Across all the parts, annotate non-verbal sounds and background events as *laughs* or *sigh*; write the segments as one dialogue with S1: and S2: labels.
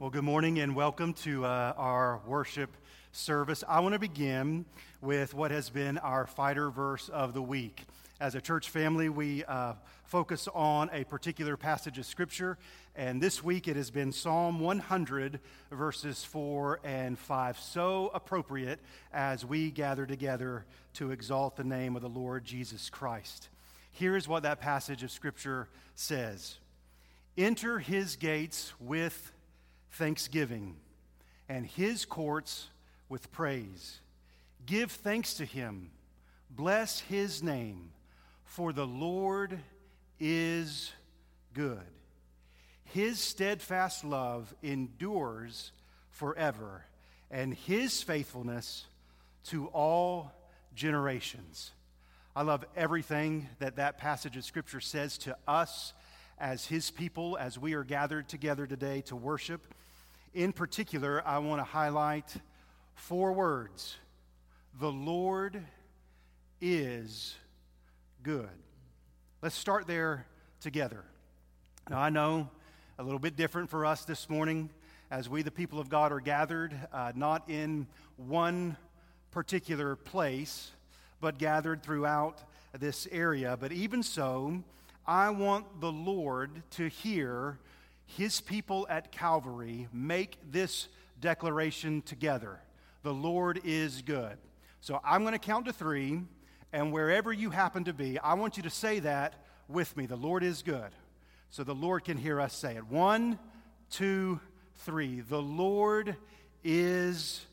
S1: Well, good morning and welcome to uh, our worship service. I want to begin with what has been our fighter verse of the week. As a church family, we uh, focus on a particular passage of Scripture, and this week it has been Psalm 100, verses 4 and 5. So appropriate as we gather together to exalt the name of the Lord Jesus Christ. Here's what that passage of Scripture says Enter his gates with thanksgiving and his courts with praise. Give thanks to him, bless his name, for the Lord is good. His steadfast love endures forever, and his faithfulness to all generations. I love everything that that passage of Scripture says to us as his people as we are gathered together today to worship. In particular, I want to highlight four words The Lord is good. Let's start there together. Now, I know a little bit different for us this morning as we, the people of God, are gathered uh, not in one particular place, but gathered throughout this area. But even so, I want the Lord to hear his people at Calvary make this declaration together The Lord is good. So I'm going to count to three, and wherever you happen to be, I want you to say that with me. The Lord is good. So the Lord can hear us say it. One, two, three. The Lord is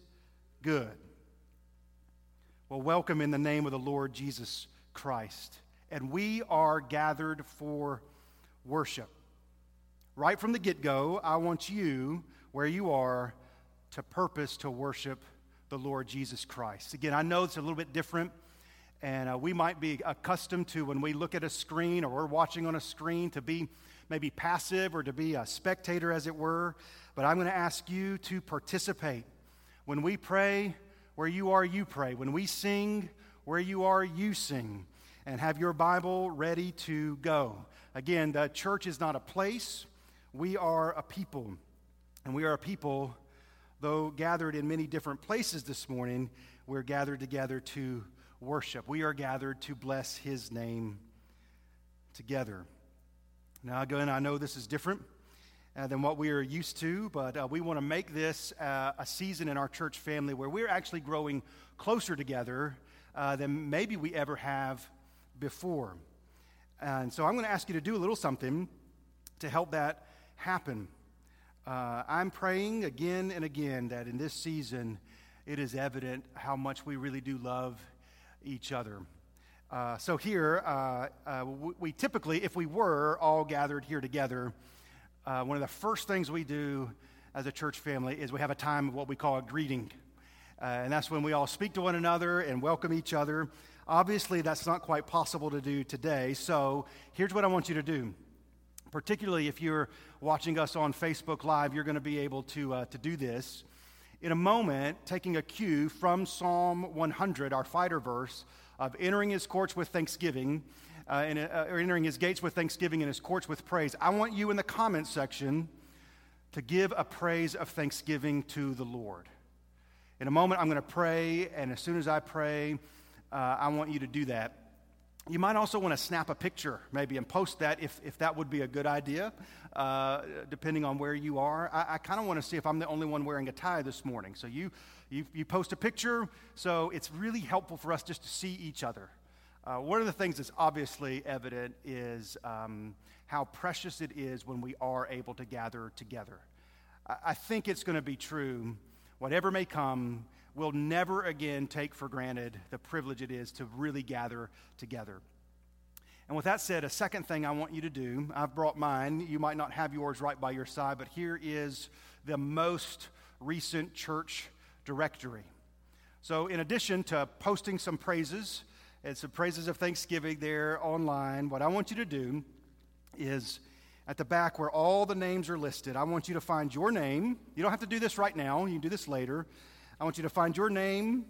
S1: good. Well, welcome in the name of the Lord Jesus Christ. And we are gathered for worship. Right from the get go, I want you, where you are, to purpose to worship the Lord Jesus Christ. Again, I know it's a little bit different, and uh, we might be accustomed to when we look at a screen or we're watching on a screen to be maybe passive or to be a spectator, as it were. But I'm going to ask you to participate. When we pray, where you are, you pray. When we sing, where you are, you sing. And have your Bible ready to go. Again, the church is not a place, we are a people, and we are a people, though gathered in many different places this morning, we're gathered together to worship. We are gathered to bless His name together. Now, again, I know this is different uh, than what we are used to, but uh, we want to make this uh, a season in our church family where we're actually growing closer together uh, than maybe we ever have before. And so I'm going to ask you to do a little something to help that happen. Uh, I'm praying again and again that in this season it is evident how much we really do love each other. Uh, so, here, uh, uh we typically, if we were all gathered here together, uh, one of the first things we do as a church family is we have a time of what we call a greeting. Uh, and that's when we all speak to one another and welcome each other. Obviously, that's not quite possible to do today. So, here's what I want you to do particularly if you're watching us on Facebook Live, you're going to be able to, uh, to do this. In a moment, taking a cue from Psalm 100, our fighter verse, of entering his courts with thanksgiving, uh, and, uh, entering his gates with thanksgiving and his courts with praise, I want you in the comment section to give a praise of thanksgiving to the Lord. In a moment, I'm going to pray, and as soon as I pray, uh, I want you to do that. You might also want to snap a picture, maybe, and post that if, if that would be a good idea, uh, depending on where you are. I, I kind of want to see if I'm the only one wearing a tie this morning. So you, you, you post a picture, so it's really helpful for us just to see each other. Uh, one of the things that's obviously evident is um, how precious it is when we are able to gather together. I, I think it's going to be true, whatever may come, will never again take for granted the privilege it is to really gather together. And with that said, a second thing I want you to do, I've brought mine. You might not have yours right by your side, but here is the most recent church directory. So, in addition to posting some praises and some praises of thanksgiving there online, what I want you to do is at the back where all the names are listed, I want you to find your name. You don't have to do this right now, you can do this later. I want you to find your name.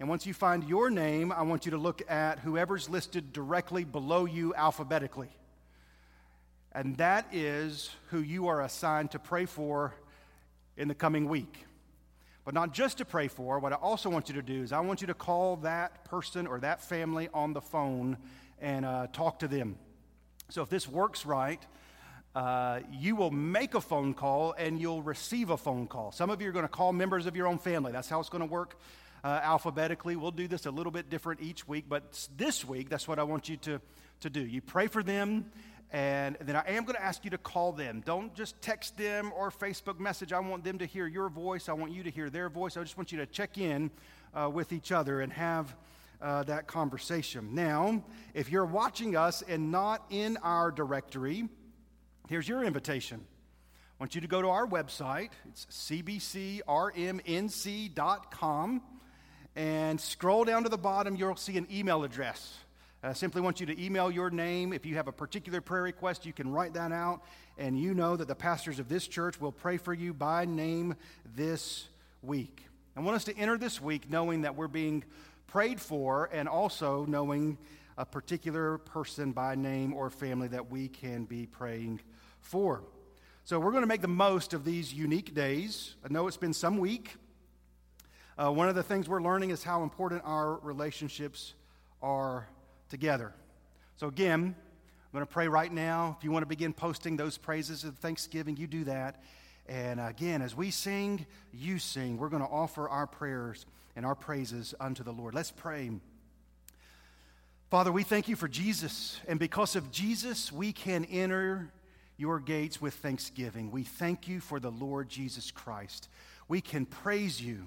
S1: And once you find your name, I want you to look at whoever's listed directly below you alphabetically. And that is who you are assigned to pray for in the coming week. But not just to pray for, what I also want you to do is I want you to call that person or that family on the phone and uh, talk to them. So if this works right, uh, you will make a phone call and you'll receive a phone call. Some of you are going to call members of your own family. That's how it's going to work uh, alphabetically. We'll do this a little bit different each week, but this week, that's what I want you to, to do. You pray for them, and then I am going to ask you to call them. Don't just text them or Facebook message. I want them to hear your voice. I want you to hear their voice. I just want you to check in uh, with each other and have uh, that conversation. Now, if you're watching us and not in our directory, here's your invitation. I want you to go to our website. It's cbcrmnc.com and scroll down to the bottom. You'll see an email address. I simply want you to email your name. If you have a particular prayer request, you can write that out, and you know that the pastors of this church will pray for you by name this week. I want us to enter this week knowing that we're being prayed for and also knowing a particular person by name or family that we can be praying for. So we're going to make the most of these unique days. I know it's been some week. Uh, one of the things we're learning is how important our relationships are together. So, again, I'm going to pray right now. If you want to begin posting those praises of Thanksgiving, you do that. And again, as we sing, you sing. We're going to offer our prayers and our praises unto the Lord. Let's pray. Father, we thank you for Jesus. And because of Jesus, we can enter your gates with thanksgiving. We thank you for the Lord Jesus Christ. We can praise you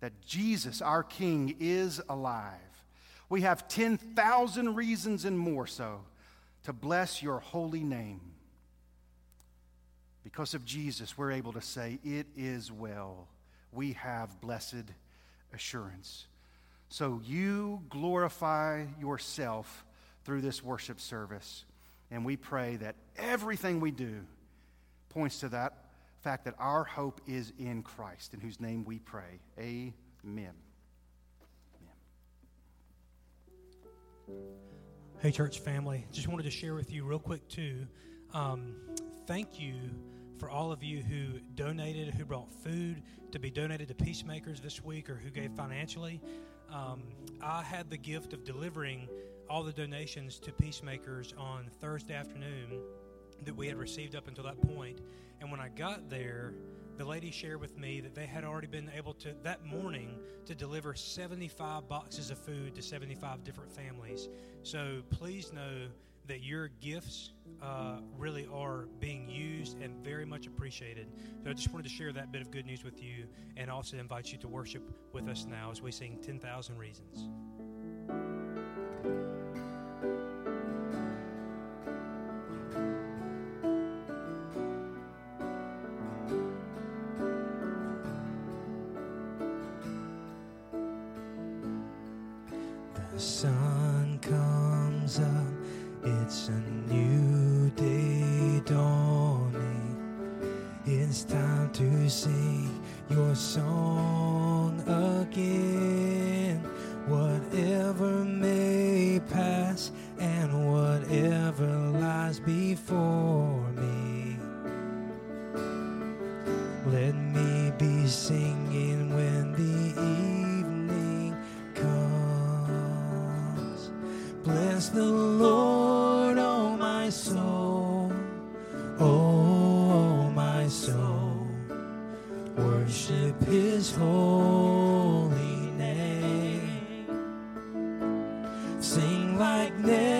S1: that Jesus, our King, is alive. We have 10,000 reasons and more so to bless your holy name. Because of Jesus, we're able to say, It is well. We have blessed assurance. So you glorify yourself through this worship service. And we pray that everything we do points to that fact that our hope is in Christ, in whose name we pray. Amen. Amen.
S2: Hey, church family, just wanted to share with you real quick, too. Um, thank you for all of you who donated, who brought food to be donated to Peacemakers this week, or who gave financially. Um, I had the gift of delivering all the donations to Peacemakers on Thursday afternoon that we had received up until that point. And when I got there, the lady shared with me that they had already been able to, that morning, to deliver 75 boxes of food to 75 different families. So please know that your gifts uh, really are being used and very much appreciated. So I just wanted to share that bit of good news with you and also invite you to worship with us now as we sing 10,000 Reasons.
S3: The like oh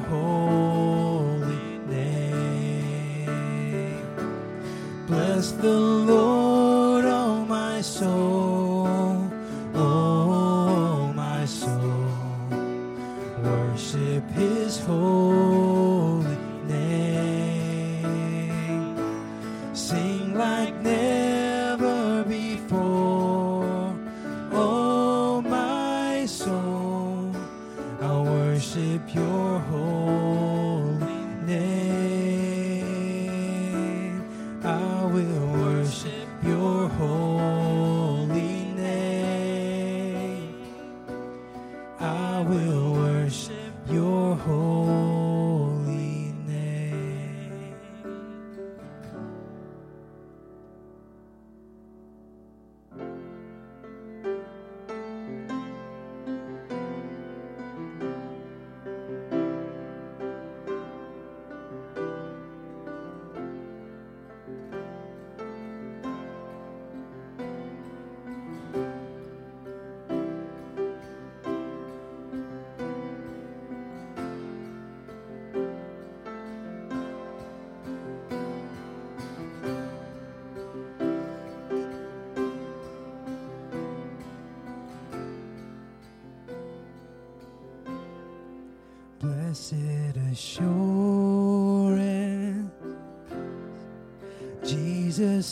S3: holy name. Bless the Lord, oh my soul, oh my soul. Worship his holy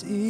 S3: this.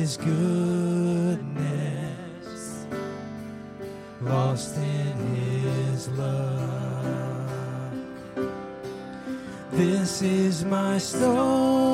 S3: His goodness, lost in His love. This is my story.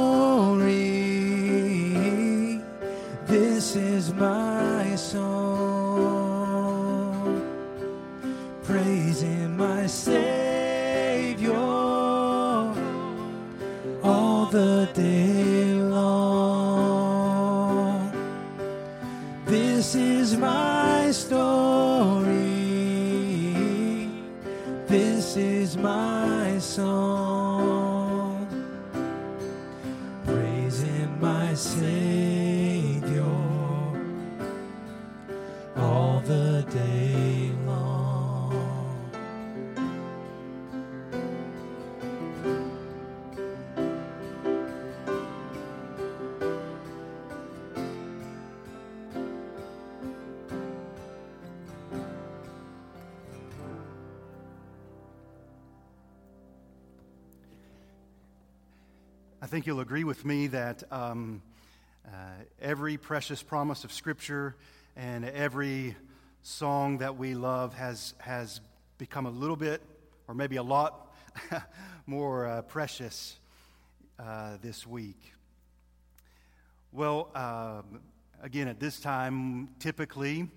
S1: Um, uh, every precious promise of Scripture and every song that we love has, has become a little bit, or maybe a lot, *laughs* more uh, precious uh, this week. Well, um, again, at this time, typically,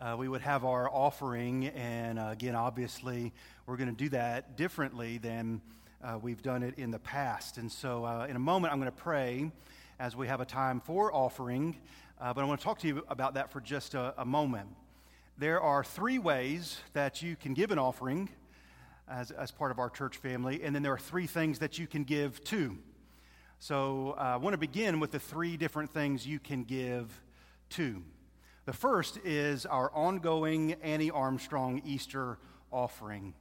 S1: uh, we would have our offering, and uh, again, obviously, we're going to do that differently than uh, we've done it in the past. And so, uh, in a moment, I'm going to pray as we have a time for offering, uh, but I want to talk to you about that for just a, a moment. There are three ways that you can give an offering as, as part of our church family, and then there are three things that you can give to. So, uh, I want to begin with the three different things you can give to. The first is our ongoing Annie Armstrong Easter offering.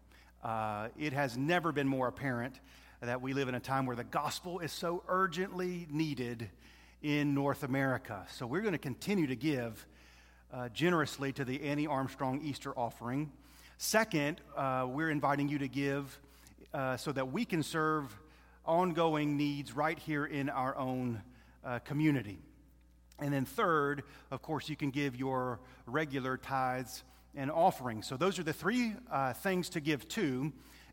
S1: Uh, it has never been more apparent that we live in a time where the gospel is so urgently needed in North America. So we're going to continue to give uh, generously to the Annie Armstrong Easter offering. Second, uh, we're inviting you to give uh, so that we can serve ongoing needs right here in our own uh, community. And then, third, of course, you can give your regular tithes and offering. So, those are the three uh, things to give to.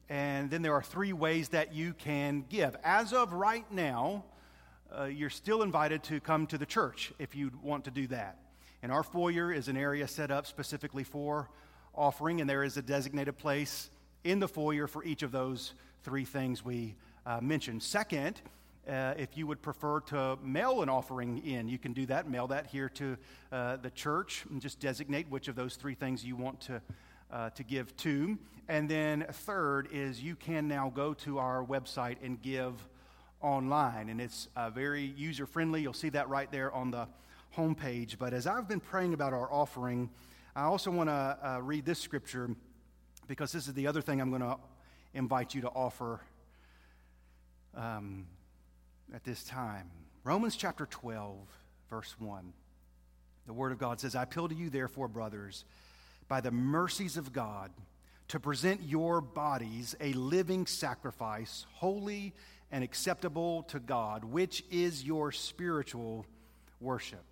S1: And then there are three ways that you can give. As of right now, uh, you're still invited to come to the church if you want to do that. And our foyer is an area set up specifically for offering, and there is a designated place in the foyer for each of those three things we uh, mentioned. Second, uh, if you would prefer to mail an offering in, you can do that. Mail that here to uh, the church and just designate which of those three things you want to, uh, to give to. And then, third, is you can now go to our website and give online. And it's uh, very user friendly. You'll see that right there on the homepage. But as I've been praying about our offering, I also want to uh, read this scripture because this is the other thing I'm going to invite you to offer. Um, at this time. Romans chapter 12, verse 1. The Word of God says, I appeal to you, therefore, brothers, by the mercies of God, to present your bodies a living sacrifice, holy and acceptable to God, which is your spiritual worship.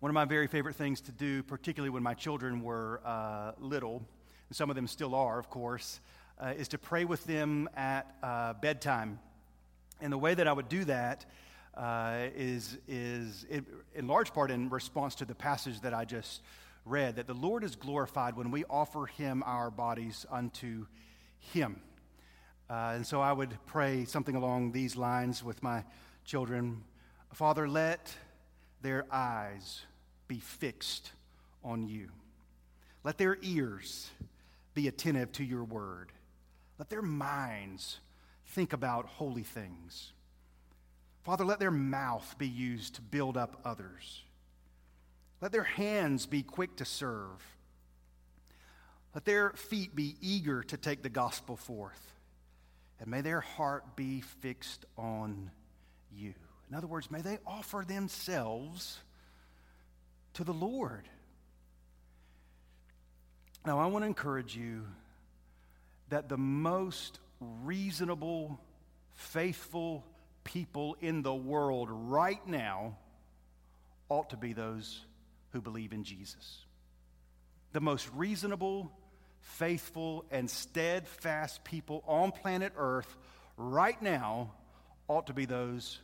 S1: One of my very favorite things to do, particularly when my children were uh, little, and some of them still are, of course, uh, is to pray with them at uh, bedtime and the way that I would do that uh, is is in, in large part in response to the passage that I just read that the Lord is glorified when we offer Him our bodies unto Him. Uh, and so I would pray something along these lines with my children. Father, let their eyes be fixed on you, let their ears be attentive to your word, let their minds think about holy things. Father, let their mouth be used to build up others. Let their hands be quick to serve. Let their feet be eager to take the gospel forth. And may their heart be fixed on you. In other words, may they offer themselves to the Lord. Now, I want to encourage you that the most reasonable, faithful people in the world right now ought to be those who believe in Jesus. The most reasonable, faithful, and steadfast people on planet Earth right now ought to be those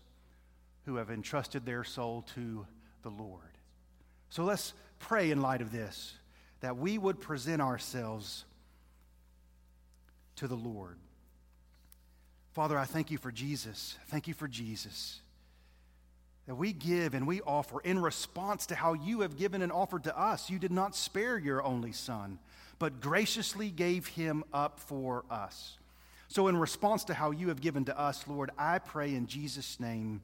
S1: who have entrusted their soul to the Lord. So let's pray in light of this that we would present ourselves to the Lord. Father, I thank you for Jesus. Thank you for Jesus. That we give and we offer in response to how you have given and offered to us. You did not spare your only Son, but graciously gave him up for us. So, in response to how you have given to us, Lord, I pray in Jesus' name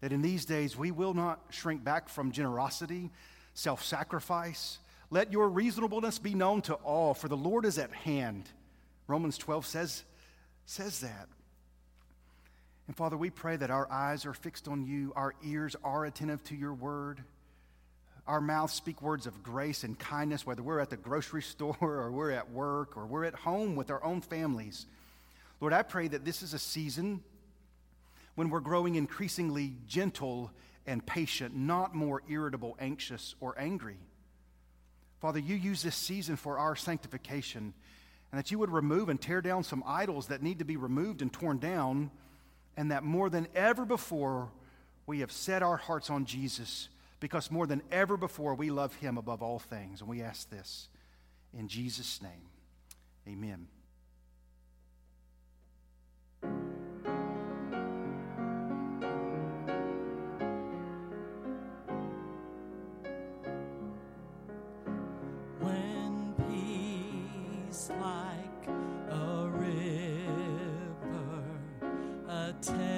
S1: that in these days we will not shrink back from generosity, self sacrifice. Let your reasonableness be known to all, for the Lord is at hand. Romans 12 says, says that. And Father, we pray that our eyes are fixed on you, our ears are attentive to your word, our mouths speak words of grace and kindness, whether we're at the grocery *laughs* store or we're at work or we're at home with our own families. Lord, I pray that this is a season when we're growing increasingly gentle and patient, not more irritable, anxious, or angry. Father, you use this season for our sanctification, and that you would remove and tear down some idols that need to be removed and torn down, and that more than ever before, we have set our hearts on Jesus, because more than ever before, we love him above all things. And we ask this in Jesus' name. Amen.
S4: When peace like attendeth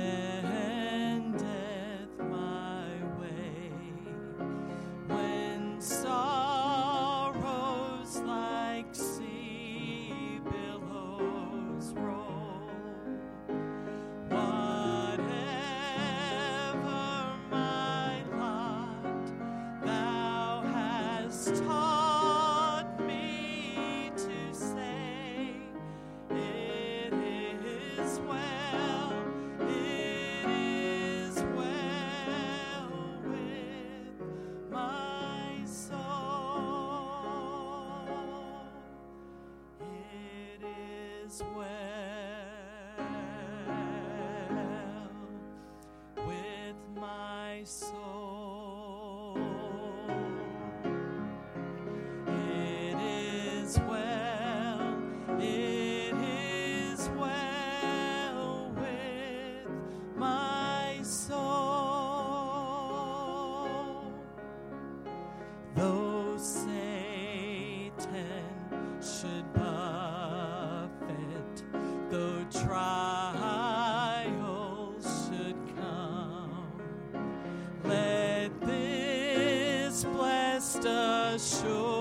S4: blessed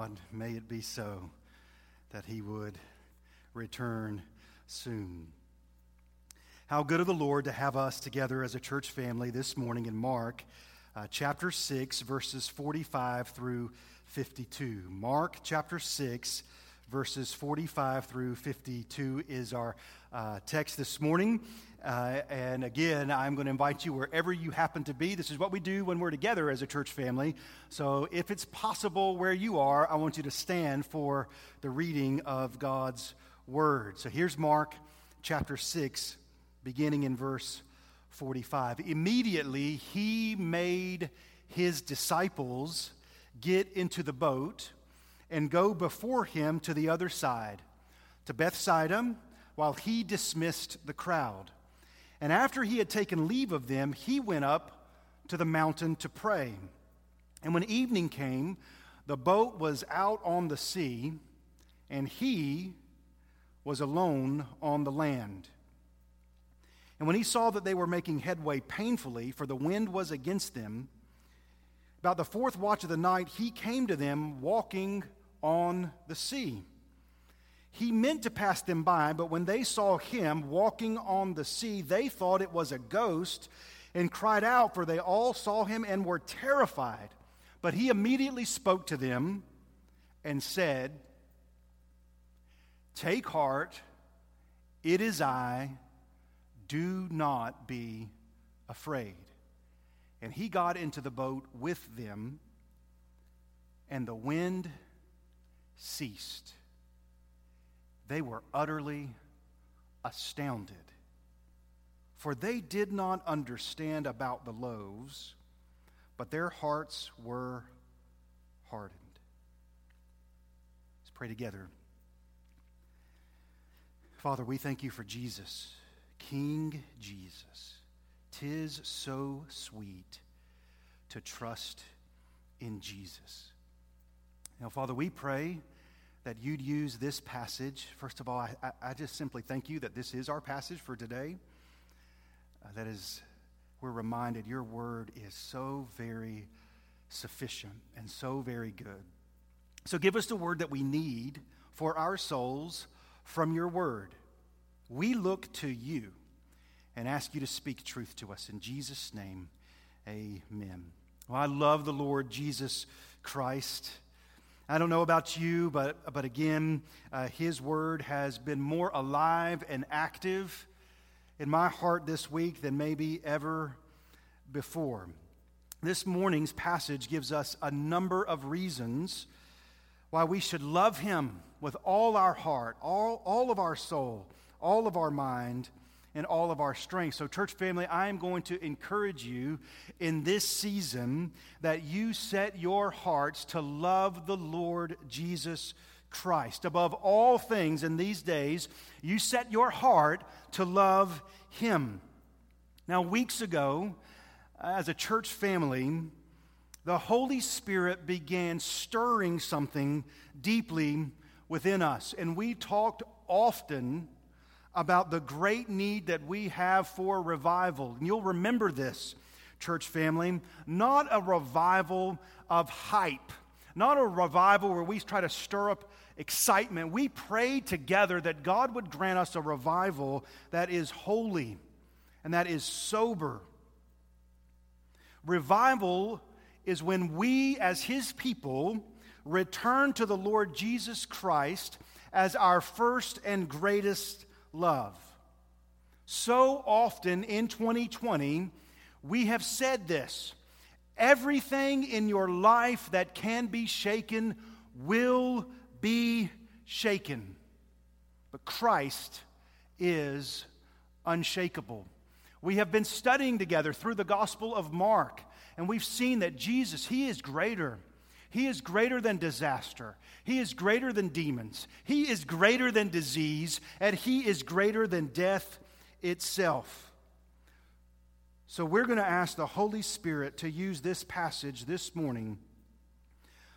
S1: God. May it be so that He would return soon. How good of the Lord to have us together as a church family this morning in Mark uh, chapter 6, verses 45 through 52. Mark chapter 6, verses 45 through 52 is our uh, text this morning. Uh, and again, I'm going to invite you wherever you happen to be. This is what we do when we're together as a church family. So if it's possible where you are, I want you to stand for the reading of God's word. So here's Mark chapter 6, beginning in verse 45. Immediately he made his disciples get into the boat and go before him to the other side, to Bethsaida, while he dismissed the crowd. And after he had taken leave of them, he went up to the mountain to pray. And when evening came, the boat was out on the sea, and he was alone on the land. And when he saw that they were making headway painfully, for the wind was against them, about the fourth watch of the night, he came to them walking on the sea. He meant to pass them by, but when they saw him walking on the sea, they thought it was a ghost and cried out, for they all saw him and were terrified. But he immediately spoke to them and said, Take heart, it is I, do not be afraid. And he got into the boat with them, and the wind ceased. They were utterly astounded, for they did not understand about the loaves, but their hearts were hardened. Let's pray together. Father, we thank you for Jesus, King Jesus. Tis so sweet to trust in Jesus. Now, Father, we pray that you'd use this passage. First of all, I, I, just simply thank you that this is our passage for today. Uh, that is, we're reminded your word is so very sufficient and so very good. So give us the word that we need for our souls from your word. We look to you and ask you to speak truth to us. In Jesus' name, amen. Well, I love the Lord Jesus Christ. I don't know about you, but, but again, uh, His Word has been more alive and active in my heart this week than maybe ever before. This morning's passage gives us a number of reasons why we should love Him with all our heart, all, all of our soul, all of our mind, and all of our strength. So, church family, I am going to encourage you in this season that you set your hearts to love the Lord Jesus Christ. Above all things in these days, you set your heart to love Him. Now, weeks ago, as a church family, the Holy Spirit began stirring something deeply within us. And we talked often about the great need that we have for revival. And you'll remember this, church family, not a revival of hype, not a revival where we try to stir up excitement. We prayed together that God would grant us a revival that is holy and that is sober. Revival is when we, as His people, return to the Lord Jesus Christ as our first and greatest love. So often in 2020, we have said this everything in your life that can be shaken will be shaken. But Christ is unshakable. We have been studying together through the Gospel of Mark, and we've seen that Jesus, He is greater. He is greater than disaster. He is greater than demons. He is greater than disease, and He is greater than death itself. So, we're going to ask the Holy Spirit to use this passage this morning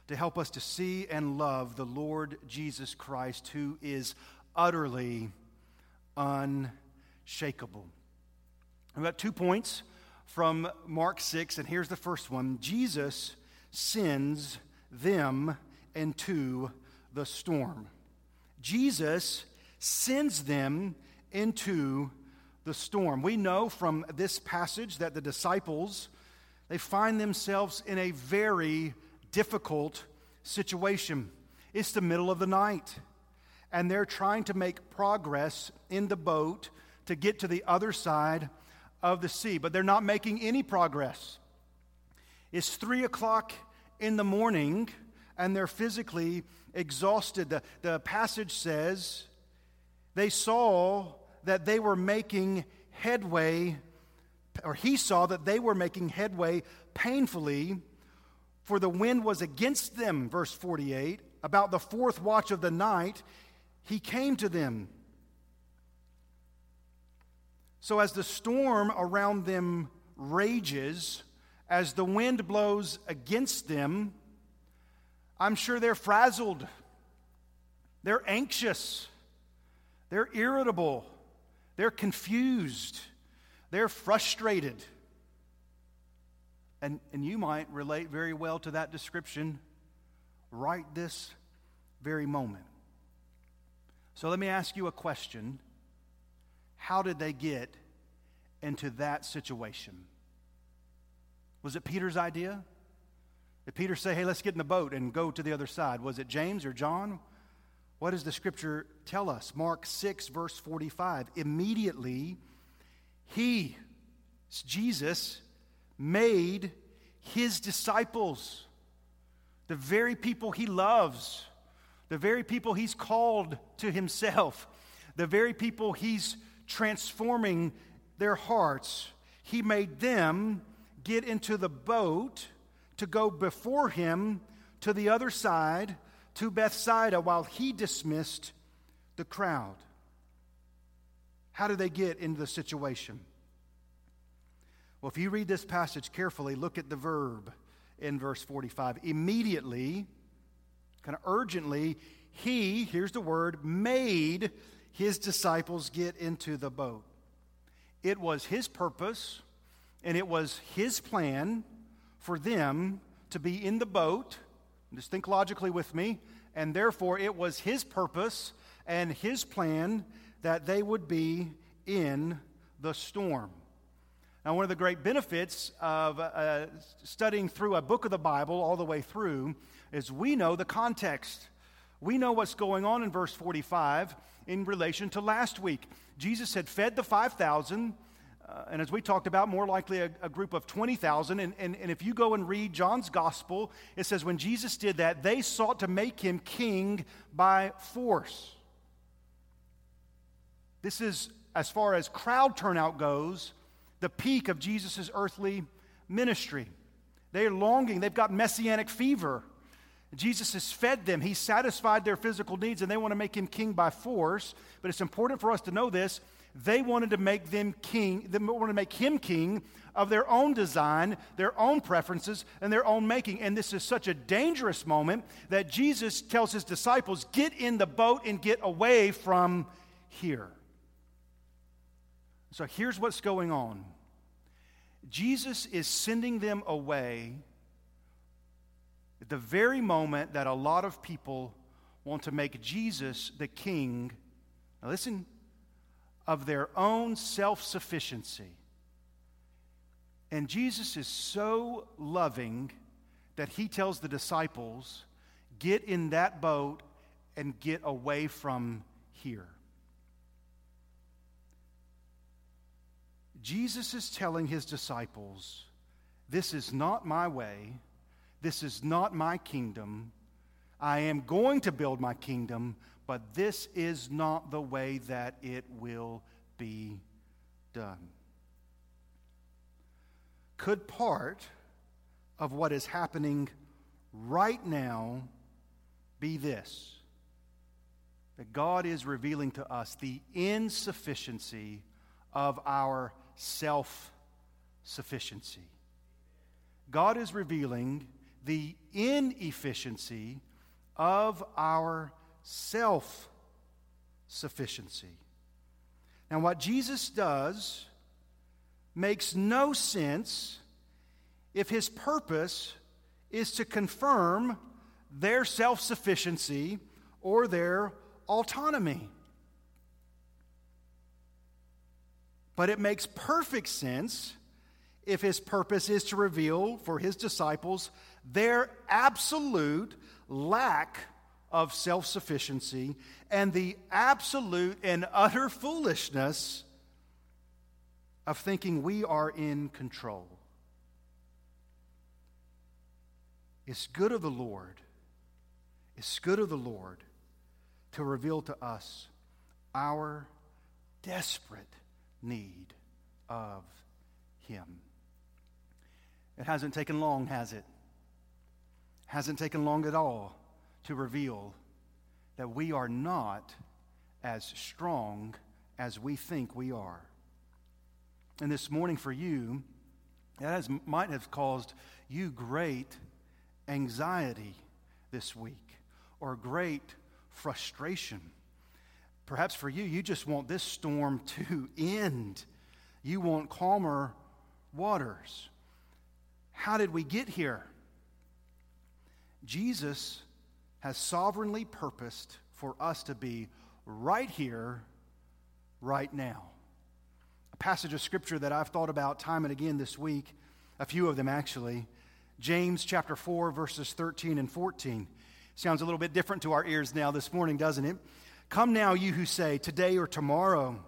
S1: to help us to see and love the Lord Jesus Christ, who is utterly unshakable. We've got two points from Mark 6, and here's the first one Jesus sends them into the storm. Jesus sends them into the storm. We know from this passage that the disciples they find themselves in a very difficult situation. It's the middle of the night, and they're trying to make progress in the boat to get to the other side of the sea, but they're not making any progress. It's three o'clock in the morning, and they're physically exhausted. The, the passage says they saw that they were making headway, or he saw that they were making headway painfully for the wind was against them, verse 48. About the fourth watch of the night, he came to them. So, as the storm around them rages, as the wind blows against them, I'm sure they're frazzled, they're anxious, they're irritable, they're confused, they're frustrated. And, and you might relate very well to that description right this very moment. So let me ask you a question How did they get into that situation? Was it Peter's idea? Did Peter say, hey, let's get in the boat and go to the other side? Was it James or John? What does the scripture tell us? Mark 6, verse 45. Immediately, he, Jesus, made his disciples, the very people he loves, the very people he's called to himself, the very people he's transforming their hearts, he made them get into the boat to go before him to the other side, to Bethsaida, while he dismissed the crowd. How do they get into the situation? Well, if you read this passage carefully, look at the verb in verse 45. Immediately, kind of urgently, he, here's the word, made his disciples get into the boat. It was his purpose and it was his plan for them to be in the boat. Just think logically with me. And therefore, it was his purpose and his plan that they would be in the storm. Now, one of the great benefits of uh, studying through a book of the Bible all the way through is we know the context. We know what's going on in verse 45 in relation to last week. Jesus had fed the 5,000, uh, and as we talked about, more likely a, a group of 20,000. And, and, and if you go and read John's gospel, it says when Jesus did that, they sought to make him king by force. This is, as far as crowd turnout goes, the peak of Jesus' earthly ministry. They are longing, they've got messianic fever. Jesus has fed them, He's satisfied their physical needs, and they want to make Him king by force. But it's important for us to know this They wanted to make them king, they wanted to make him king of their own design, their own preferences, and their own making. And this is such a dangerous moment that Jesus tells his disciples, Get in the boat and get away from here. So here's what's going on Jesus is sending them away at the very moment that a lot of people want to make Jesus the king. Now, listen, of their own self sufficiency. And Jesus is so loving that he tells the disciples, Get in that boat and get away from here. Jesus is telling his disciples, This is not my way. This is not my kingdom. I am going to build my kingdom, but this is not the way that it will be done. Could part of what is happening right now be this? That God is revealing to us the insufficiency of our self sufficiency. God is revealing the inefficiency of our self sufficiency. Now, what Jesus does makes no sense if his purpose is to confirm their self sufficiency or their autonomy. But it makes perfect sense if his purpose is to reveal for his disciples their absolute lack of self sufficiency and the absolute and utter foolishness of thinking we are in control. It's good of the Lord, it's good of the Lord to reveal to us our desperate need of Him. It hasn't taken long, has it? Hasn't taken long at all to reveal that we are not as strong as we think we are. And this morning for you, that has, might have caused you great anxiety this week or great frustration Perhaps for you, you just want this storm *laughs* to end. You want calmer waters. How did we get here? Jesus has sovereignly purposed for us to be right here, right now. A passage of scripture that I've thought about time and again this week, a few of them actually. James chapter 4, verses 13 and 14. Sounds a little bit different to our ears now this morning, doesn't it? Come now, you who say, Today or tomorrow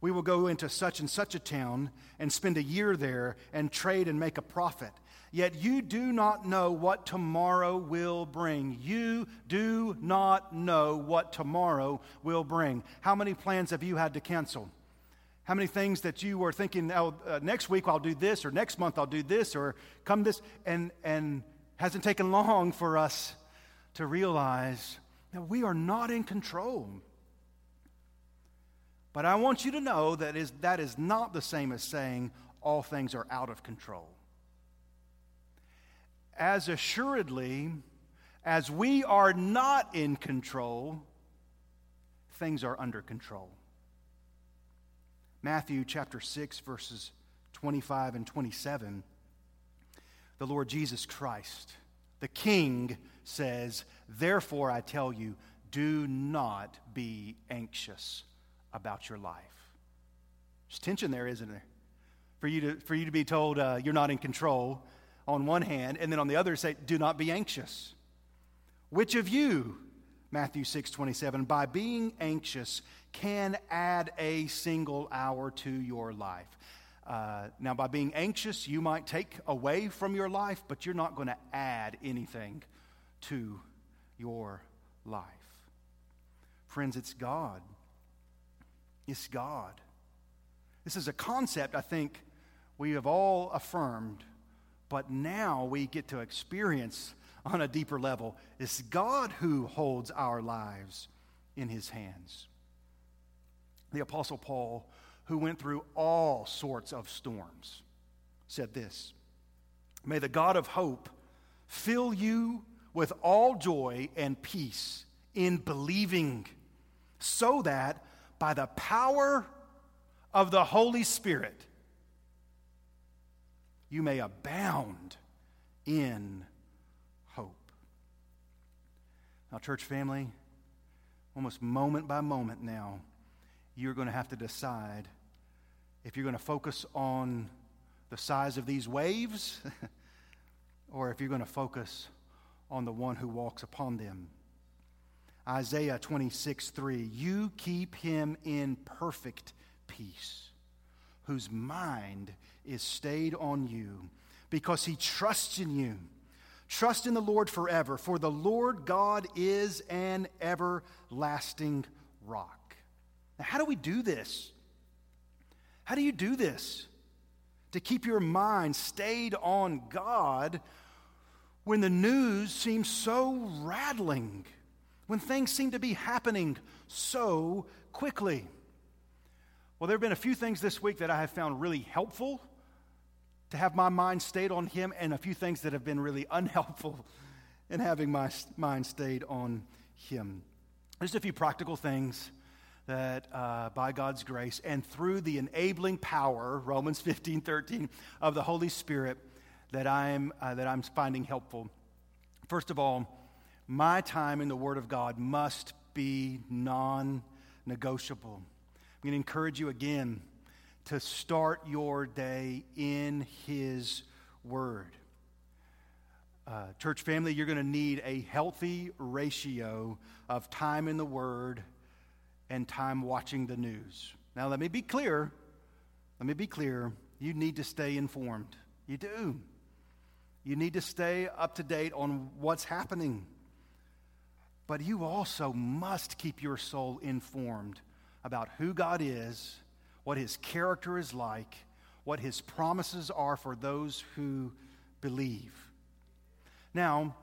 S1: we will go into such and such a town and spend a year there and trade and make a profit. Yet you do not know what tomorrow will bring. You do not know what tomorrow will bring. How many plans have you had to cancel? How many things that you were thinking, oh, uh, next week I'll do this, or next month I'll do this, or come this, and, and hasn't taken long for us to realize that we are not in control. But I want you to know that is, that is not the same as saying all things are out of control. As assuredly as we are not in control, things are under control. Matthew chapter 6, verses 25 and 27, the Lord Jesus Christ, the King, says, Therefore, I tell you, do not be anxious about your life. There's tension there, isn't there? For you to, for you to be told uh, you're not in control on one hand, and then on the other say, do not be anxious. Which of you, Matthew 6 27, by being anxious, can add a single hour to your life? Uh, now, by being anxious, you might take away from your life, but you're not going to add anything to your life. Friends, it's God. It's God. This is a concept I think we have all affirmed, but now we get to experience on a deeper level. It's God who holds our lives in his hands. the Apostle Paul, who went through all sorts of storms, said this May the God of hope fill you with all joy and peace in believing, so that by the power of the Holy Spirit, you may abound in hope. Now, church family, almost moment by moment now, you're going to have to decide if you're going to focus on the size of these waves *laughs* or if you're going to focus on the one who walks upon them. Isaiah 26, 3. You keep him in perfect peace, whose mind is stayed on you, because he trusts in you. Trust in the Lord forever, for the Lord God is an everlasting rock. Now, how do we do this? How do you do this? To keep your mind stayed on God when the news seems so rattling, when things seem to be happening so quickly. Well, there have been a few things this week that I have found really helpful to have my mind stayed on Him, and a few things that have been really *laughs* unhelpful in having my mind stayed on Him. Just a few practical things that uh, by God's grace and through the enabling power, Romans 15 13, of the Holy Spirit, that I'm, uh, that I'm finding helpful. First of all, my time in the Word of God must be non negotiable. I'm going to encourage you again to start your day in His Word. Uh, church family, you're going to need a healthy ratio of time in the Word and time watching the news. Now, let me be clear. Let me be clear. You need to stay informed. You do. You need to stay up to date on what's happening. But you also must keep your soul informed about who God is, what his character is like, what his promises are for those who believe. Now,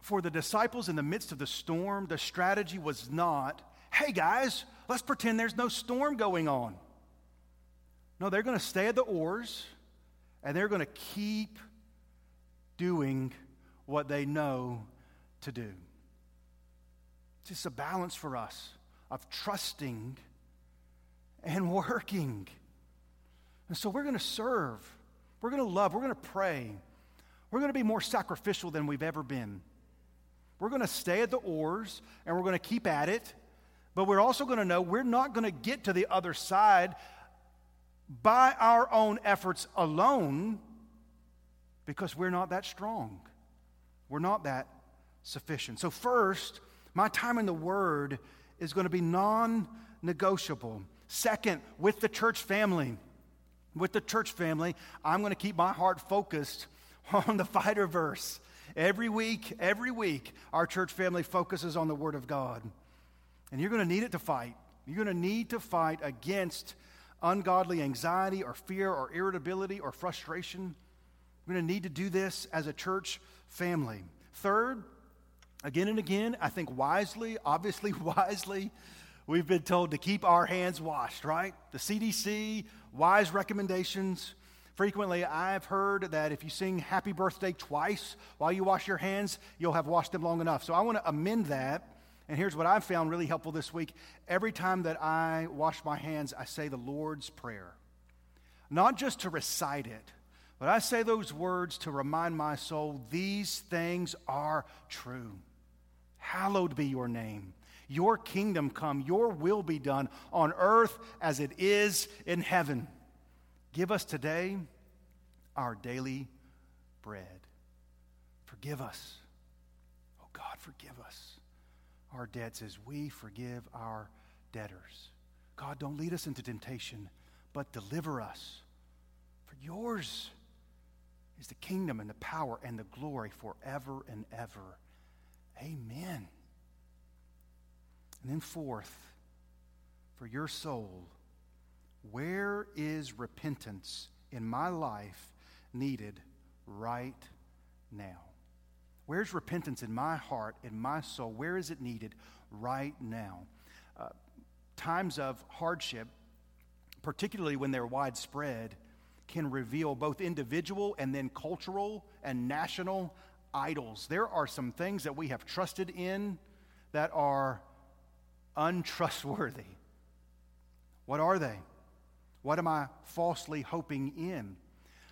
S1: for the disciples in the midst of the storm, the strategy was not, hey guys, let's pretend there's no storm going on. No, they're going to stay at the oars and they're going to keep doing what they know to do. It's just a balance for us of trusting and working. And so we're going to serve, we're going to love, we're going to pray, we're going to be more sacrificial than we've ever been. We're going to stay at the oars and we're going to keep at it, but we're also going to know we're not going to get to the other side by our own efforts alone because we're not that strong. We're not that sufficient. So, first, my time in the Word is going to be non negotiable. Second, with the church family, with the church family, I'm going to keep my heart focused *laughs* on the fighter verse. Every week, every week, our church family focuses on the Word of God. And you're going to need it to fight. You're going to need to fight against ungodly anxiety or fear or irritability or frustration. We're going to need to do this as a church family. Third, again and again, I think wisely, obviously *laughs* wisely, we've been told to keep our hands washed, right? The CDC, wise recommendations. Frequently, I've heard that if you sing happy birthday twice while you wash your hands, you'll have washed them long enough. So I want to amend that and here's what I've found really helpful this week. Every time that I wash my hands, I say the Lord's Prayer. Not just to recite it, but I say those words to remind my soul these things are true. Hallowed be your name. Your kingdom come, your will be done on earth as it is in heaven. Give us today our daily bread. Forgive us. Oh God, forgive us our debts as we forgive our debtors. God, don't lead us into temptation, but deliver us. For yours is the kingdom and the power and the glory forever and ever. Amen. And then, fourth, for your soul, where is repentance in my life needed right now? Where's repentance in my heart, in my soul? Where is it needed right now? Uh, times of hardship, particularly when they're widespread, can reveal both individual and then cultural and national idols. There are some things that we have trusted in that are untrustworthy. What are they? What am I falsely hoping in?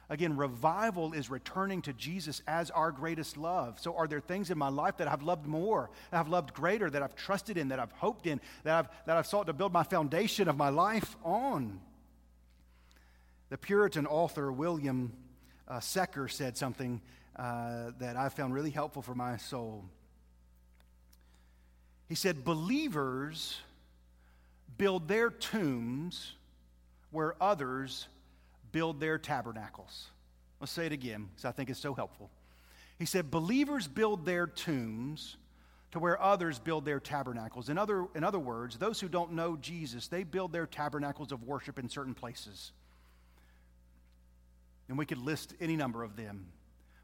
S1: Again, revival is returning to Jesus as our greatest love. So, are there things in my life that I've loved more, that I've loved greater, that I've trusted in, that I've hoped in, that I've, that I've sought to build my foundation of my life on? The Puritan author William uh, Secker said something uh, that I found really helpful for my soul. He said, Believers build their tombs where others build their tabernacles. Let's say it again because I think it's so helpful. He said, Believers build their tombs to where others build their tabernacles. In other, in other words, those who don't know Jesus, they build their tabernacles of worship in certain places. And we could list any number of them.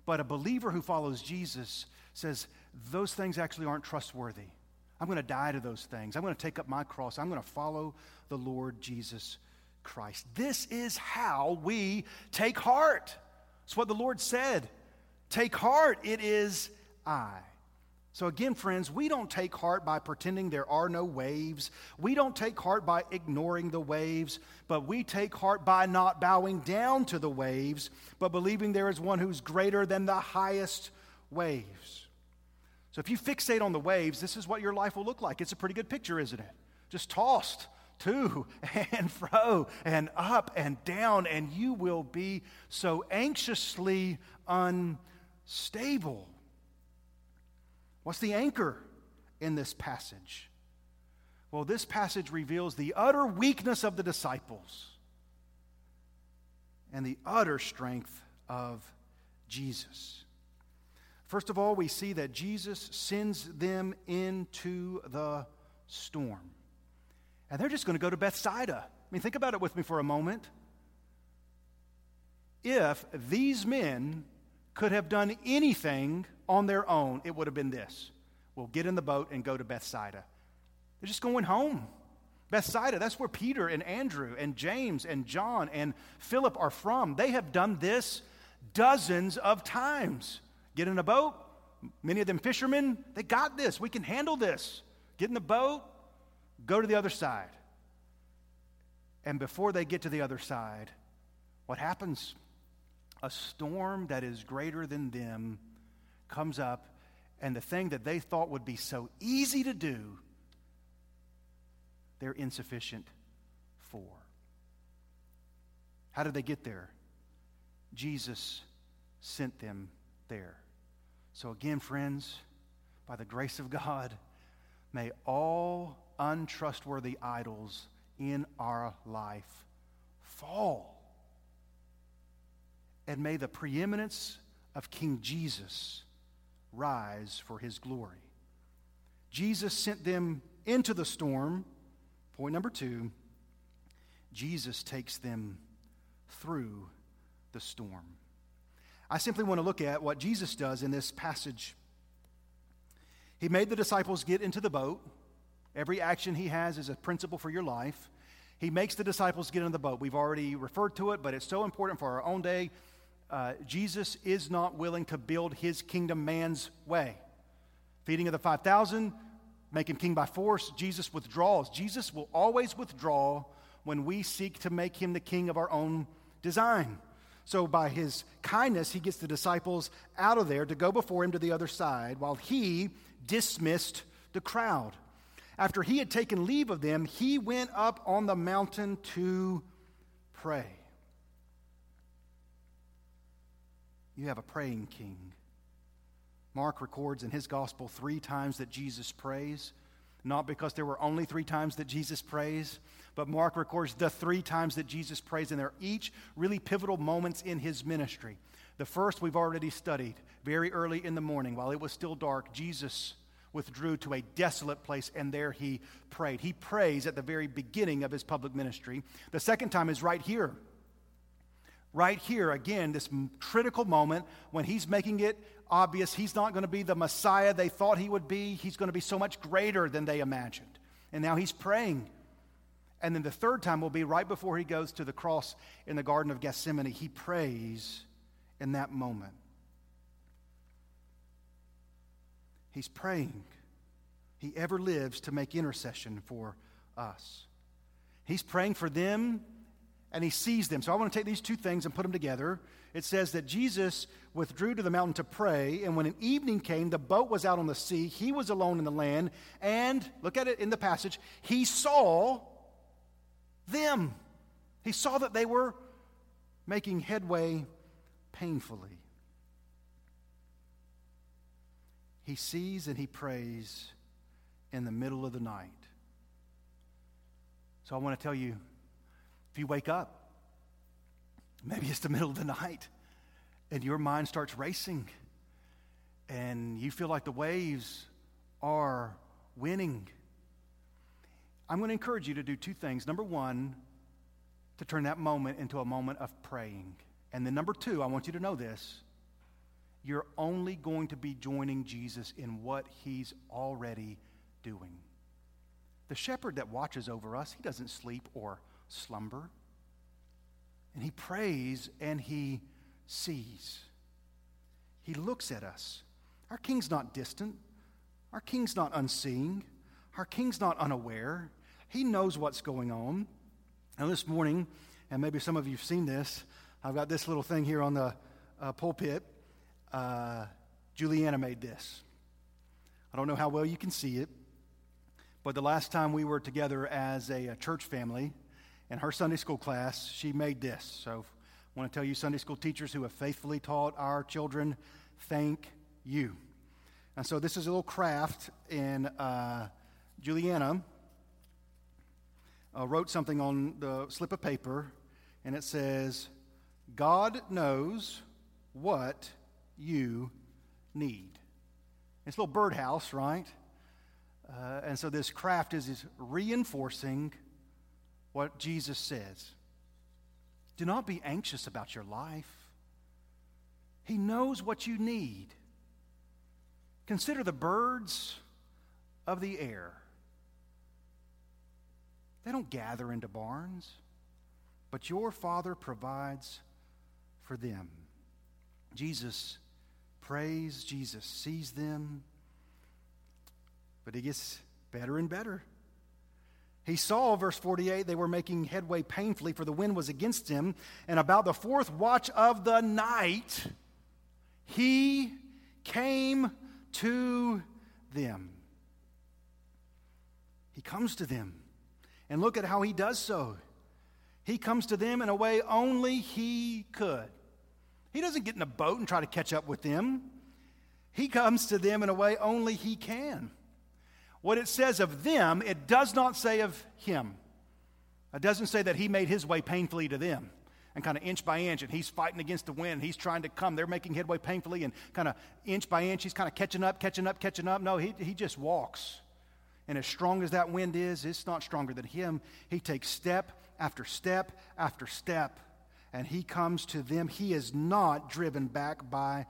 S1: But a believer who follows Jesus says, those things actually aren't trustworthy. I'm going to die to those things. I'm going to take up my cross. I'm going to follow the Lord Jesus Christ. This is how we take heart. It's what the Lord said. Take heart, it is I. So, again, friends, we don't take heart by pretending there are no waves. We don't take heart by ignoring the waves, but we take heart by not bowing down to the waves, but believing there is one who's greater than the highest waves. So, if you fixate on the waves, this is what your life will look like. It's a pretty good picture, isn't it? Just tossed to *laughs* and fro and up and down, and you will be so anxiously unstable. What's the anchor in this passage? Well, this passage reveals the utter weakness of the disciples and the utter strength of Jesus. First of all, we see that Jesus sends them into the storm. And they're just going to go to Bethsaida. I mean, think about it with me for a moment. If these men could have done anything on their own, it would have been this we'll get in the boat and go to Bethsaida. They're just going home. Bethsaida, that's where Peter and Andrew and James and John and Philip are from. They have done this dozens of times. Get in a boat, many of them fishermen, they got this. We can handle this. Get in the boat, go to the other side. And before they get to the other side, what happens? A storm that is greater than them comes up, and the thing that they thought would be so easy to do, they're insufficient for. How did they get there? Jesus sent them there. So, again, friends, by the grace of God, may all untrustworthy idols in our life fall. And may the preeminence of King Jesus rise for his glory. Jesus sent them into the storm. Point number two Jesus takes them through the storm. I simply want to look at what Jesus does in this passage. He made the disciples get into the boat. Every action he has is a principle for your life. He makes the disciples get into the boat. We've already referred to it, but it's so important for our own day uh, Jesus is not willing to build his kingdom man's way. Feeding of the 5,000, make him king by force, Jesus withdraws. Jesus will always withdraw when we seek to make him the king of our own design. So, by his kindness, he gets the disciples out of there to go before him to the other side while he dismissed the crowd. After he had taken leave of them, he went up on the mountain to pray. You have a praying king. Mark records in his gospel three times that Jesus prays, not because there were only three times that Jesus prays, but Mark records the three times that Jesus prays, and they're each really pivotal moments in his ministry. The first we've already studied very early in the morning, while it was still dark, Jesus withdrew to a desolate place, and there he prayed. He prays at the very beginning of his public ministry. The second time is right here right here, again, this critical moment when he's making it obvious he's not going to be the Messiah they thought he would be. He's going to be so much greater than they imagined. And now he's praying. And then the third time will be right before he goes to the cross in the Garden of Gethsemane. He prays in that moment. He's praying. He ever lives to make intercession for us. He's praying for them and he sees them. So I want to take these two things and put them together. It says that Jesus withdrew to the mountain to pray, and when an evening came, the boat was out on the sea. He was alone in the land, and look at it in the passage, he saw them. He saw that they were making headway painfully. He sees and he prays in the middle of the night. So I want to tell you if you wake up, maybe it's the middle of the night, and your mind starts racing, and you feel like the waves are winning. I'm going to encourage you to do two things. Number one, to turn that moment into a moment of praying. And then number two, I want you to know this you're only going to be joining Jesus in what he's already doing. The shepherd that watches over us, he doesn't sleep or slumber. And he prays and he sees. He looks at us. Our king's not distant. Our king's not unseeing. Our king's not unaware. He knows what's going on. Now, this morning, and maybe some of you have seen this, I've got this little thing here on the uh, pulpit. Uh, Juliana made this. I don't know how well you can see it, but the last time we were together as a, a church family, in her Sunday school class, she made this. So I want to tell you, Sunday school teachers who have faithfully taught our children, thank you. And so this is a little craft, and uh, Juliana uh, wrote something on the slip of paper, and it says, God knows what you need. It's a little birdhouse, right? Uh, and so this craft is, is reinforcing what Jesus says. Do not be anxious about your life. He knows what you need. Consider the birds of the air. They don't gather into barns, but your Father provides for them. Jesus prays, Jesus sees them, but he gets better and better. He saw, verse 48, they were making headway painfully, for the wind was against him. And about the fourth watch of the night, he came to them. He comes to them. And look at how he does so. He comes to them in a way only he could. He doesn't get in a boat and try to catch up with them. He comes to them in a way only he can. What it says of them, it does not say of him. It doesn't say that he made his way painfully to them and kind of inch by inch, and he's fighting against the wind. He's trying to come. They're making headway painfully, and kind of inch by inch, he's kind of catching up, catching up, catching up. No, he, he just walks. And as strong as that wind is, it's not stronger than him. He takes step after step after step, and he comes to them. He is not driven back by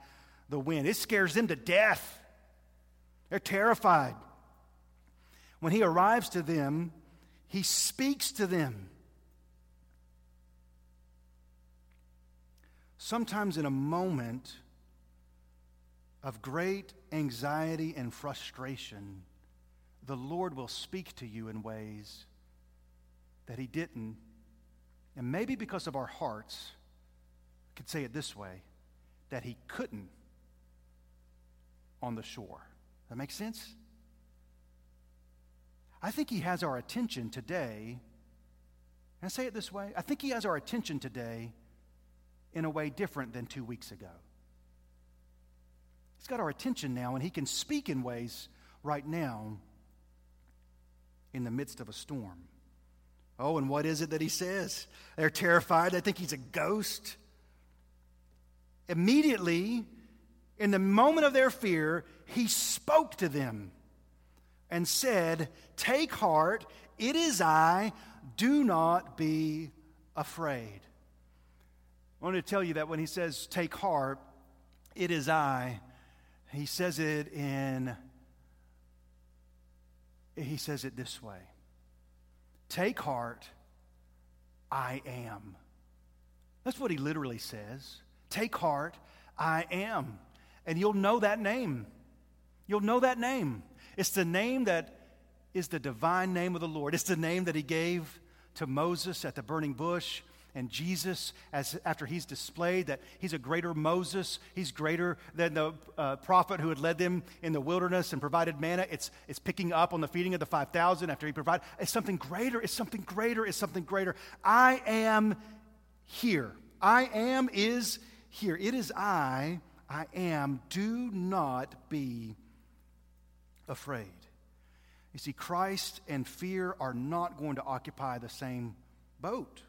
S1: the wind. It scares them to death. They're terrified. When he arrives to them, he speaks to them. Sometimes, in a moment of great anxiety and frustration, the Lord will speak to you in ways that He didn't. And maybe because of our hearts, I could say it this way that He couldn't on the shore. That makes sense? I think he has our attention today. Can I say it this way? I think he has our attention today in a way different than two weeks ago. He's got our attention now, and he can speak in ways right now in the midst of a storm. Oh, and what is it that he says? They're terrified. They think he's a ghost. Immediately, in the moment of their fear, he spoke to them and said, Take heart, it is I, do not be afraid. I want to tell you that when he says, Take heart, it is I, he says it in, he says it this way Take heart, I am. That's what he literally says. Take heart, I am. And you'll know that name. You'll know that name. It's the name that is the divine name of the Lord. It's the name that he gave to Moses at the burning bush and Jesus, as after he's displayed that he's a greater Moses, he's greater than the uh, prophet who had led them in the wilderness and provided manna. It's, it's picking up on the feeding of the 5,000 after he provided. It's something greater, it's something greater, it's something greater. I am here. I am is here. It is I, I am. Do not be afraid. You see, Christ and fear are not going to occupy the same boat.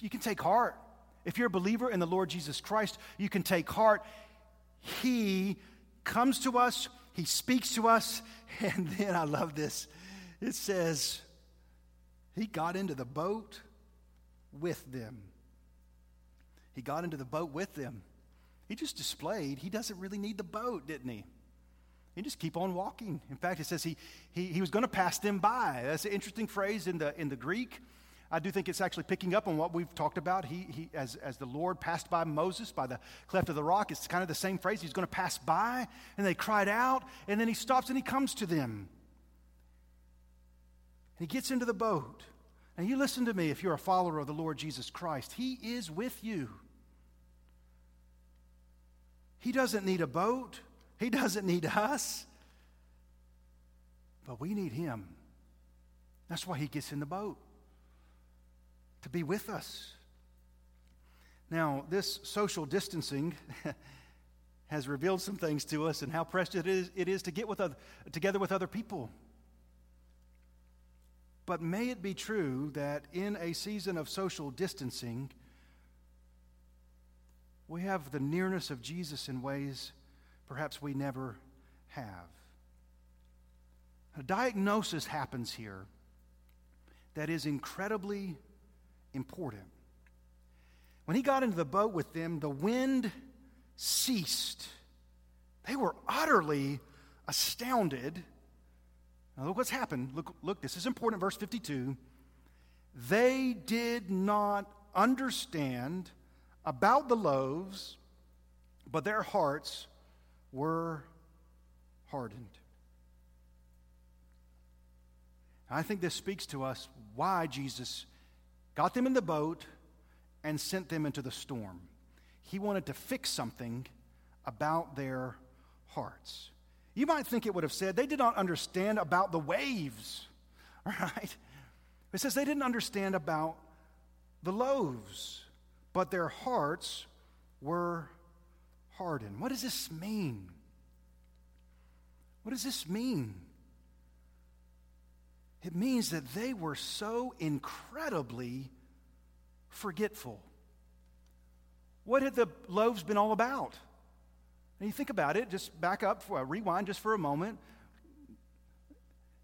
S1: You can take heart. If you're a believer in the Lord Jesus Christ, you can take heart. He comes to us, He speaks to us, *laughs* and then I love this. It says, He got into the boat with them. He got into the boat with them. He just displayed he doesn't really need the boat, didn't he? He just keep on walking. In fact, it says he, he, he was going to pass them by. That's an interesting phrase in the, in the Greek. I do think it's actually picking up on what we've talked about. He, he, as, as the Lord passed by Moses by the cleft of the rock, it's kind of the same phrase. He's going to pass by, and they cried out, and then he stops and he comes to them. And he gets into the boat. And you listen to me if you're a follower of the Lord Jesus Christ. He is with you. He doesn't need a boat, He doesn't need us, but we need Him. That's why He gets in the boat to be with us. Now, this social distancing *laughs* has revealed some things to us and how precious it is, it is to get with other, together with other people. But may it be true that in a season of social distancing, we have the nearness of Jesus in ways perhaps we never have. A diagnosis happens here that is incredibly important. When he got into the boat with them, the wind ceased. They were utterly astounded. Now, look what's happened. Look, look, this is important, verse 52. They did not understand about the loaves, but their hearts were hardened. I think this speaks to us why Jesus got them in the boat, and sent them into the storm. He wanted to fix something about their hearts. You might think it would have said they did not understand about the waves, *laughs* right? It says they didn't understand about the loaves, but their hearts were hardened. What does this mean? What does this mean? It means that they were so incredibly forgetful. What had the loaves been all about? And you think about it, just back up, rewind just for a moment.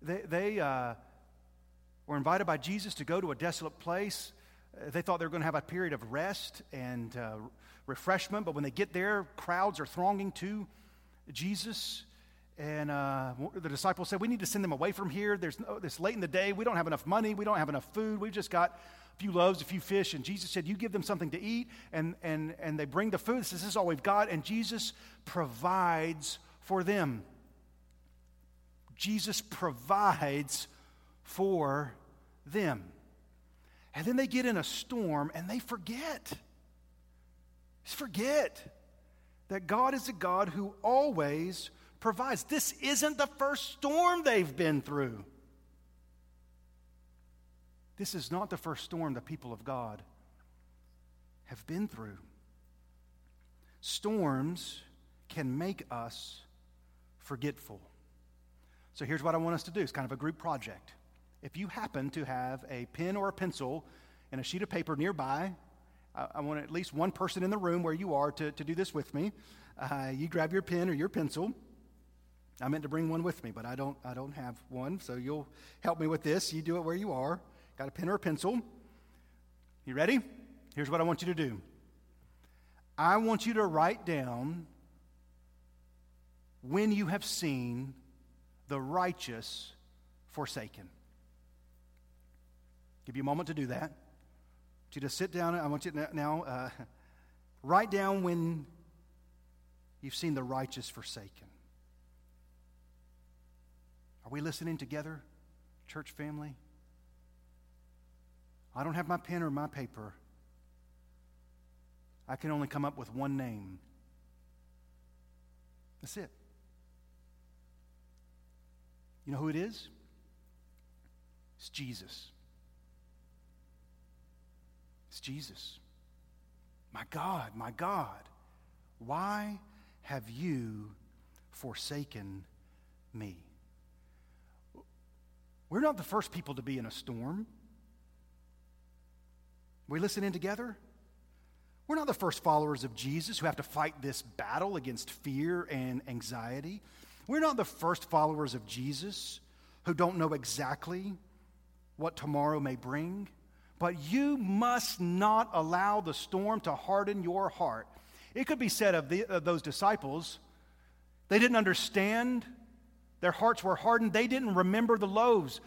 S1: They, they uh, were invited by Jesus to go to a desolate place. They thought they were going to have a period of rest and uh, refreshment, but when they get there, crowds are thronging to Jesus. And uh, the disciples said, We need to send them away from here. There's no, it's late in the day. We don't have enough money. We don't have enough food. We've just got a few loaves, a few fish. And Jesus said, You give them something to eat. And, and, and they bring the food. This is all we've got. And Jesus provides for them. Jesus provides for them. And then they get in a storm and they forget. Just forget that God is a God who always provides. This isn't the first storm they've been through. This is not the first storm the people of God have been through. Storms can make us forgetful. So here's what I want us to do it's kind of a group project. If you happen to have a pen or a pencil and a sheet of paper nearby, I, I want at least one person in the room where you are to, to do this with me. Uh, you grab your pen or your pencil I meant to bring one with me, but I don't, I don't have one, so you'll help me with this. You do it where you are. Got a pen or a pencil? You ready? Here's what I want you to do I want you to write down when you have seen the righteous forsaken. Give you a moment to do that. You to sit down. I want you to now uh, *laughs* write down when you've seen the righteous forsaken. Are we listening together, church family? I don't have my pen or my paper. I can only come up with one name. That's it. You know who it is? It's Jesus. It's Jesus. My God, my God, why have you forsaken me? We're not the first people to be in a storm. We listen in together? We're not the first followers of Jesus who have to fight this battle against fear and anxiety. We're not the first followers of Jesus who don't know exactly what tomorrow may bring. But you must not allow the storm to harden your heart. It could be said of, the, of those disciples, they didn't understand. Their hearts were hardened. They didn't remember the loaves.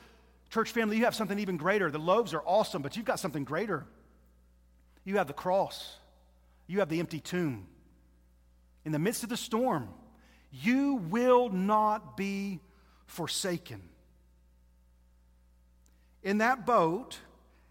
S1: Church family, you have something even greater. The loaves are awesome, but you've got something greater. You have the cross. You have the empty tomb. In the midst of the storm, you will not be forsaken. In that boat,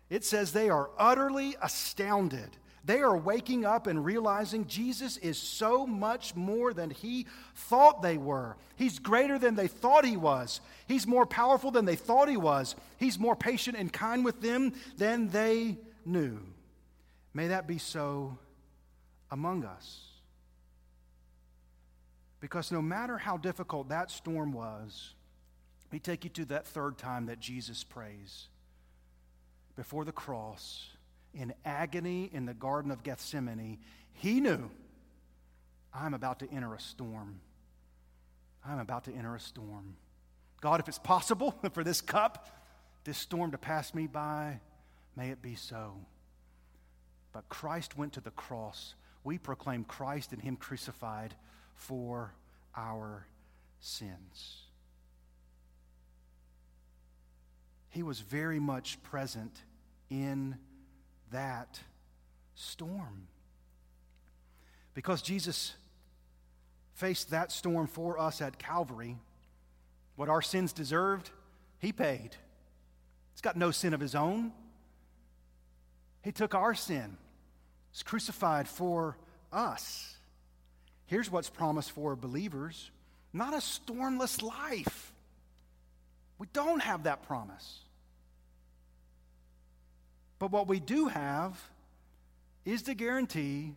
S1: it says they are utterly astounded. They are waking up and realizing Jesus is so much more than he thought they were. He's greater than they thought he was. He's more powerful than they thought he was. He's more patient and kind with them than they knew. May that be so among us. Because no matter how difficult that storm was, let me take you to that third time that Jesus prays before the cross in agony in the Garden of Gethsemane. He knew, I'm about to enter a storm. I'm about to enter a storm. God, if it's possible *laughs* for this cup, this storm to pass me by, may it be so. But Christ went to the cross we proclaim Christ and Him crucified for our sins. He was very much present in that storm. Because Jesus faced that storm for us at Calvary, what our sins deserved, He paid. He's got no sin of His own. He took our sin was crucified for us. Here's what's promised for believers not a stormless life. We don't have that promise. But what we do have is the guarantee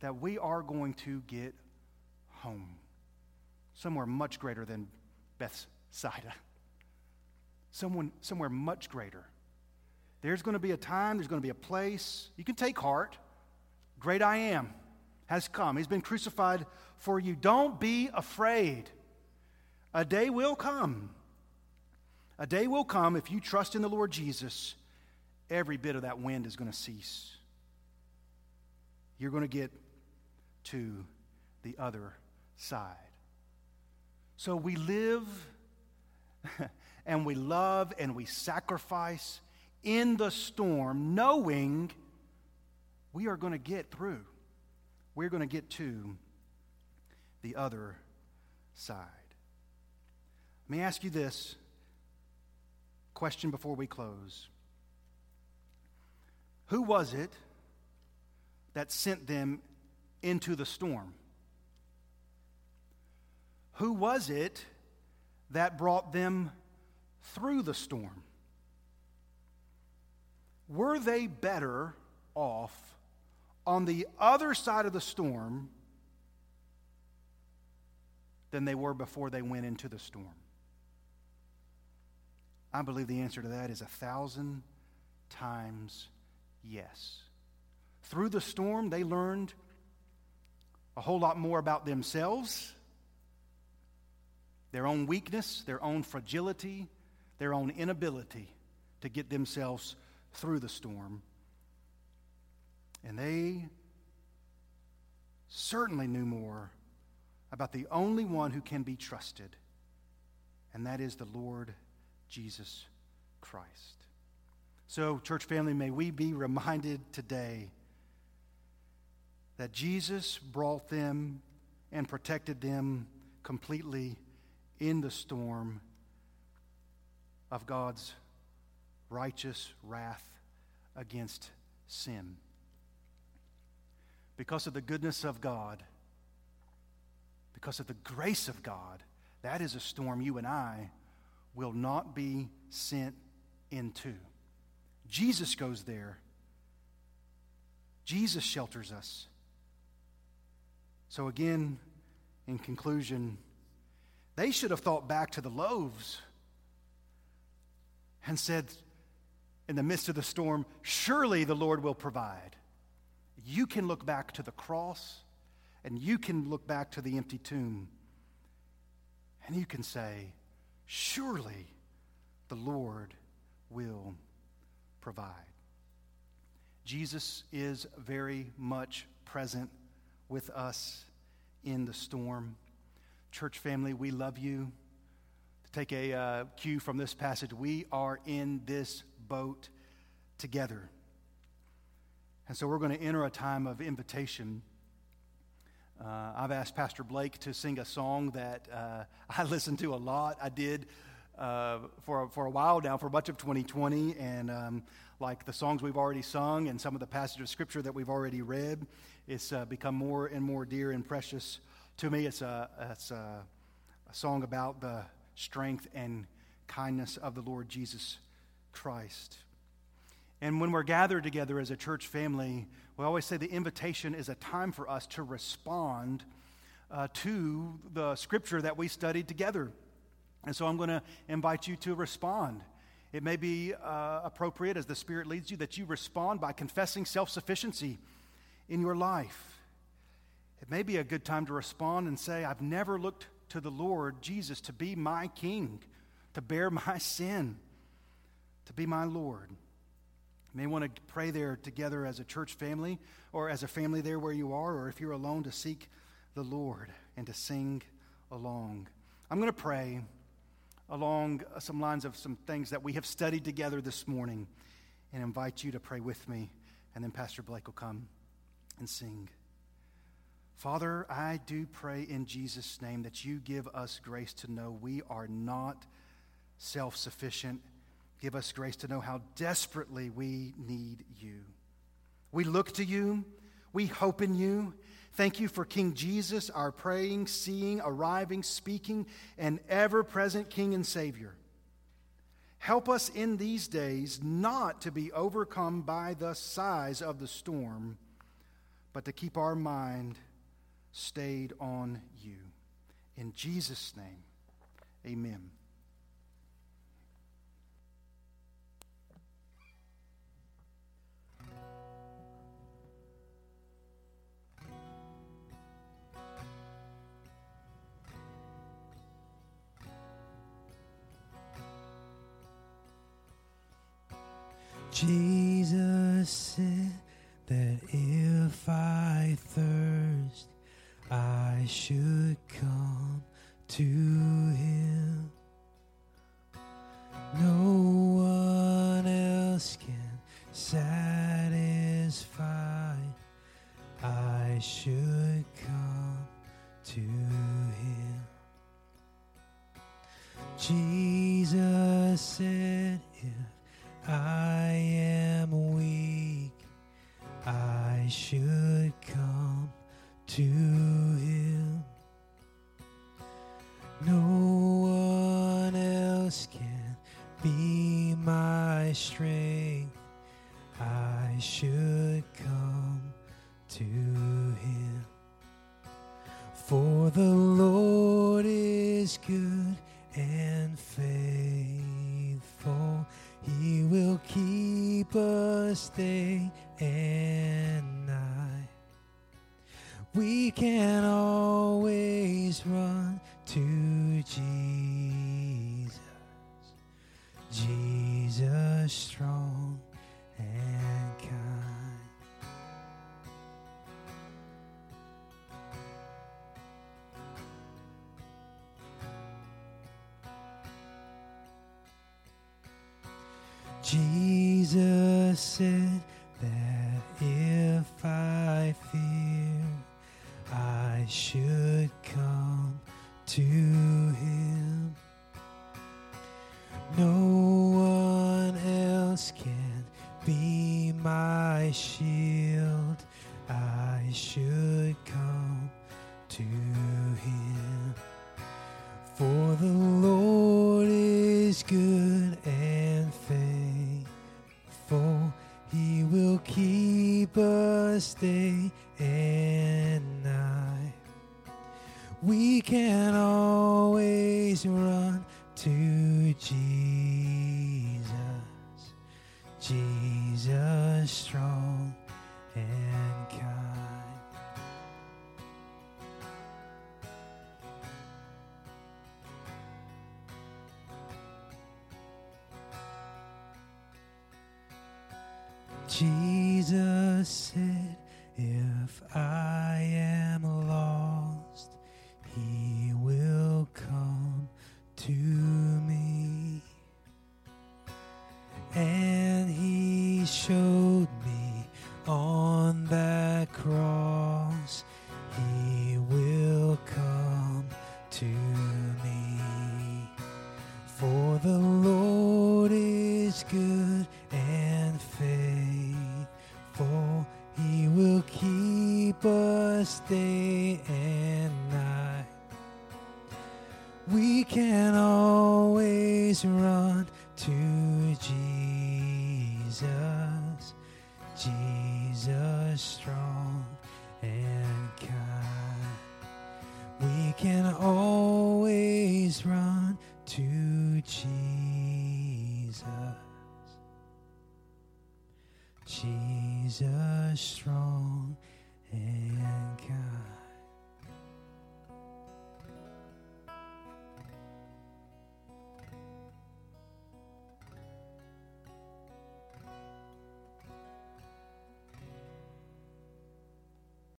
S1: that we are going to get home somewhere much greater than Bethsaida. Someone, somewhere much greater. There's going to be a time, there's going to be a place. You can take heart. Great I am has come. He's been crucified for you. Don't be afraid. A day will come. A day will come if you trust in the Lord Jesus, every bit of that wind is going to cease. You're going to get to the other side. So we live *laughs* and we love and we sacrifice in the storm, knowing we are going to get through. We're going to get to the other side. Let me ask you this question before we close. Who was it that sent them into the storm? Who was it that brought them through the storm? were they better off on the other side of the storm than they were before they went into the storm? I believe the answer to that is a thousand times yes. Through the storm, they learned a whole lot more about themselves, their own weakness, their own fragility, their own inability to get themselves through the storm. And they certainly knew more about the only one who can be trusted, and that is the Lord Jesus Christ. So, church family, may we be reminded today that Jesus brought them and protected them completely in the storm of God's righteous wrath against sin. Because of the goodness of God, because of the grace of God, that is a storm you and I will not be sent into. Jesus goes there. Jesus shelters us. So, again, in conclusion, they should have thought back to the loaves and said, in the midst of the storm, surely the Lord will provide. You can look back to the cross and you can look back to the empty tomb and you can say, surely the Lord will provide. Jesus is very much present with us in the storm. Church family, we love you. To take a uh, cue from this passage, we are in this boat together. And so we're going to enter a time of invitation. Uh, I've asked Pastor Blake to sing a song that uh, *laughs* I listen to a lot. I did uh, for, for a while now, for much of 2020, and um, like the songs we've already sung and some of the passages of Scripture that we've already read, it's uh, become more and more dear and precious to me. It's, a, it's a, a song about the strength and kindness of the Lord Jesus Christ. And when we're gathered together as a church family, we always say the invitation is a time for us to respond uh, to the scripture that we studied together. And so I'm going to invite you to respond. It may be uh, appropriate as the Spirit leads you that you respond by confessing self sufficiency in your life. It may be a good time to respond and say, I've never looked to the Lord Jesus to be my king, to bear my *laughs* sin, to be my Lord. You may want to pray there together as a church family or as a family there where you are, or if you're alone, to seek the Lord and to sing along. I'm going to pray along some lines of some things that we have studied together this morning and invite you to pray with me, and then Pastor Blake will come and sing. Father, I do pray in Jesus' name that you give us grace to know we are not self sufficient. Give us grace to know how desperately we need you. We look to you, we hope in you. Thank you for King Jesus, our praying, seeing, arriving, speaking, and ever present King and Savior. Help us in these days not to be overcome by the size of the storm, but to keep our mind stayed on you. In Jesus' name, amen.
S3: Jesus said that if I thirst, I should come to him. No one else can satisfy. I should come to him. Jesus said, I am weak, I should come to him. No one else can be my strength. I should come to him. For the Lord is good us day and night. We can always run to should come to him. No one else can be my shield.